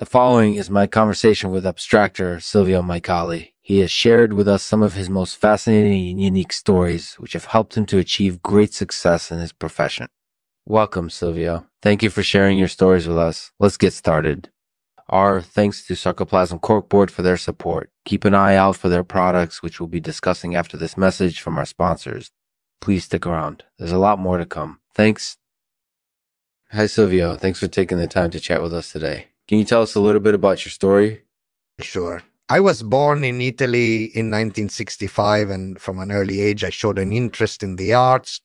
The following is my conversation with abstractor Silvio Micali. He has shared with us some of his most fascinating and unique stories, which have helped him to achieve great success in his profession. Welcome, Silvio. Thank you for sharing your stories with us. Let's get started. Our thanks to Sarcoplasm Corkboard for their support. Keep an eye out for their products, which we'll be discussing after this message from our sponsors. Please stick around. There's a lot more to come. Thanks. Hi, Silvio. Thanks for taking the time to chat with us today. Can you tell us a little bit about your story? Sure. I was born in Italy in 1965, and from an early age, I showed an interest in the arts.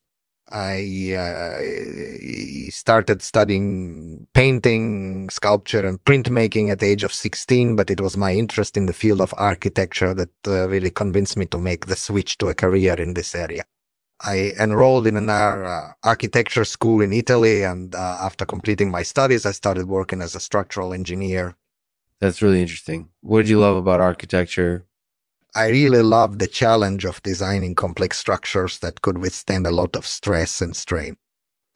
I uh, started studying painting, sculpture, and printmaking at the age of 16, but it was my interest in the field of architecture that uh, really convinced me to make the switch to a career in this area. I enrolled in an uh, architecture school in Italy, and uh, after completing my studies, I started working as a structural engineer. That's really interesting. What did you love about architecture? I really loved the challenge of designing complex structures that could withstand a lot of stress and strain.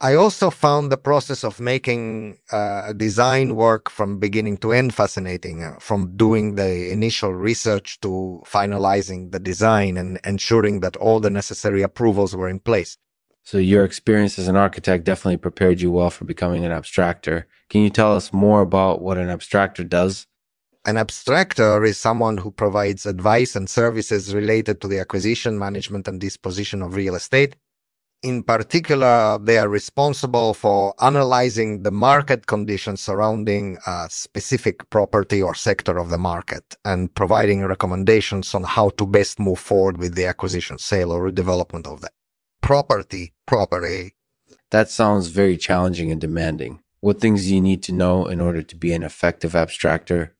I also found the process of making uh, design work from beginning to end fascinating, uh, from doing the initial research to finalizing the design and ensuring that all the necessary approvals were in place. So, your experience as an architect definitely prepared you well for becoming an abstractor. Can you tell us more about what an abstractor does? An abstractor is someone who provides advice and services related to the acquisition, management, and disposition of real estate in particular, they are responsible for analyzing the market conditions surrounding a specific property or sector of the market and providing recommendations on how to best move forward with the acquisition, sale, or redevelopment of that property, property. That sounds very challenging and demanding. What things do you need to know in order to be an effective abstractor?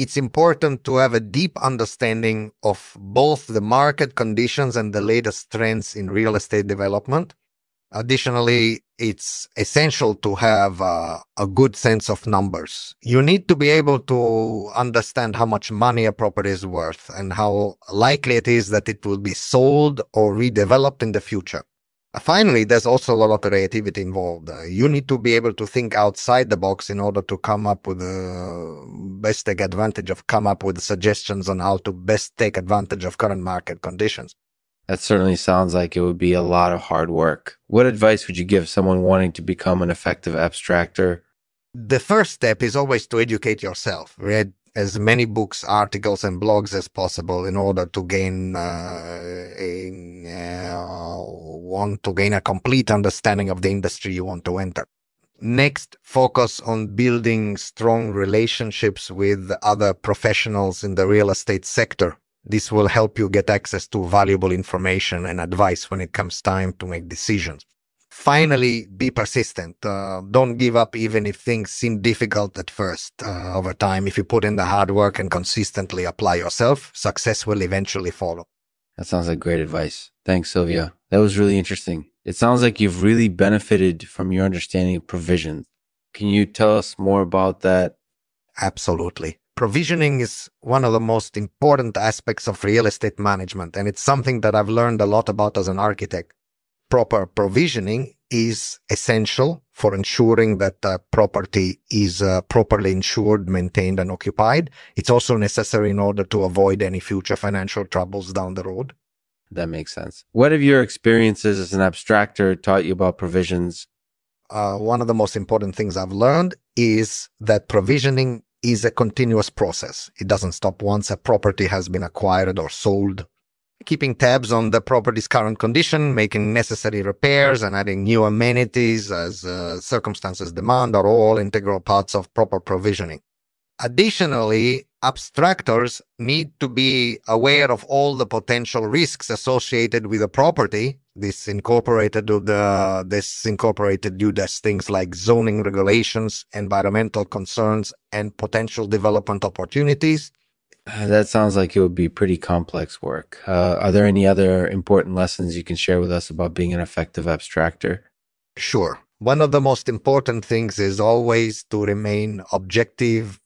It's important to have a deep understanding of both the market conditions and the latest trends in real estate development. Additionally, it's essential to have uh, a good sense of numbers. You need to be able to understand how much money a property is worth and how likely it is that it will be sold or redeveloped in the future. Finally, there's also a lot of creativity involved. Uh, you need to be able to think outside the box in order to come up with the best take advantage of come up with suggestions on how to best take advantage of current market conditions. That certainly sounds like it would be a lot of hard work. What advice would you give someone wanting to become an effective abstractor? The first step is always to educate yourself. Read as many books, articles, and blogs as possible in order to gain uh, a, uh, want to gain a complete understanding of the industry you want to enter. Next, focus on building strong relationships with other professionals in the real estate sector. This will help you get access to valuable information and advice when it comes time to make decisions. Finally, be persistent. Uh, don't give up even if things seem difficult at first. Uh, over time, if you put in the hard work and consistently apply yourself, success will eventually follow. That sounds like great advice. Thanks, Silvio. That was really interesting. It sounds like you've really benefited from your understanding of provisions. Can you tell us more about that? Absolutely. Provisioning is one of the most important aspects of real estate management, and it's something that I've learned a lot about as an architect proper provisioning is essential for ensuring that the property is uh, properly insured, maintained, and occupied. It's also necessary in order to avoid any future financial troubles down the road. That makes sense. What have your experiences as an abstractor taught you about provisions? Uh, one of the most important things I've learned is that provisioning is a continuous process. It doesn't stop once a property has been acquired or sold keeping tabs on the property's current condition, making necessary repairs, and adding new amenities as uh, circumstances demand are all integral parts of proper provisioning. Additionally, abstractors need to be aware of all the potential risks associated with a property. This incorporated the this incorporated due to things like zoning regulations, environmental concerns, and potential development opportunities. Uh, that sounds like it would be pretty complex work. Uh, are there any other important lessons you can share with us about being an effective abstractor? Sure. One of the most important things is always to remain objective.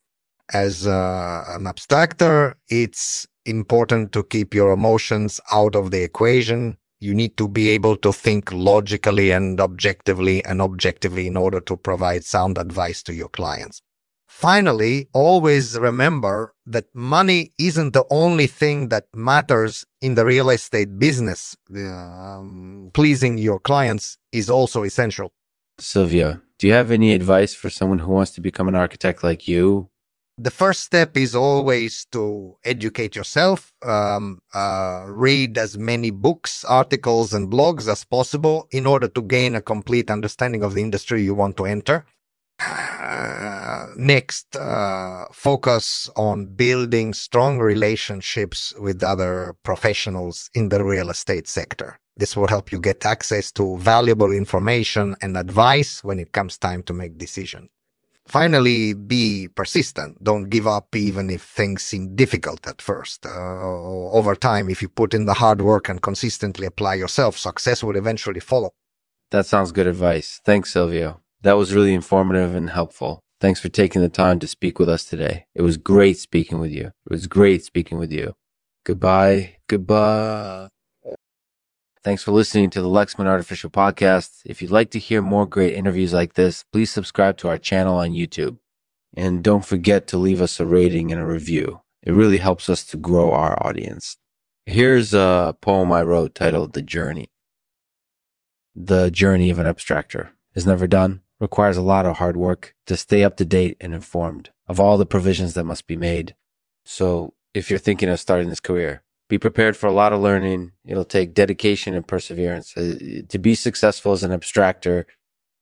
As uh, an abstractor, it's important to keep your emotions out of the equation. You need to be able to think logically and objectively and objectively in order to provide sound advice to your clients. Finally, always remember that money isn't the only thing that matters in the real estate business. Um, pleasing your clients is also essential. Silvio, do you have any advice for someone who wants to become an architect like you? The first step is always to educate yourself, um, uh, read as many books, articles, and blogs as possible in order to gain a complete understanding of the industry you want to enter. Uh, next, uh, focus on building strong relationships with other professionals in the real estate sector. This will help you get access to valuable information and advice when it comes time to make decisions. Finally, be persistent. Don't give up even if things seem difficult at first. Uh, over time, if you put in the hard work and consistently apply yourself, success will eventually follow. That sounds good advice. Thanks, Silvio. That was really informative and helpful. Thanks for taking the time to speak with us today. It was great speaking with you. It was great speaking with you. Goodbye. Goodbye. Thanks for listening to the Lexman Artificial Podcast. If you'd like to hear more great interviews like this, please subscribe to our channel on YouTube. And don't forget to leave us a rating and a review. It really helps us to grow our audience. Here's a poem I wrote titled The Journey. The journey of an abstractor is never done requires a lot of hard work to stay up to date and informed of all the provisions that must be made. So if you're thinking of starting this career, be prepared for a lot of learning. It'll take dedication and perseverance. Uh, to be successful as an abstractor,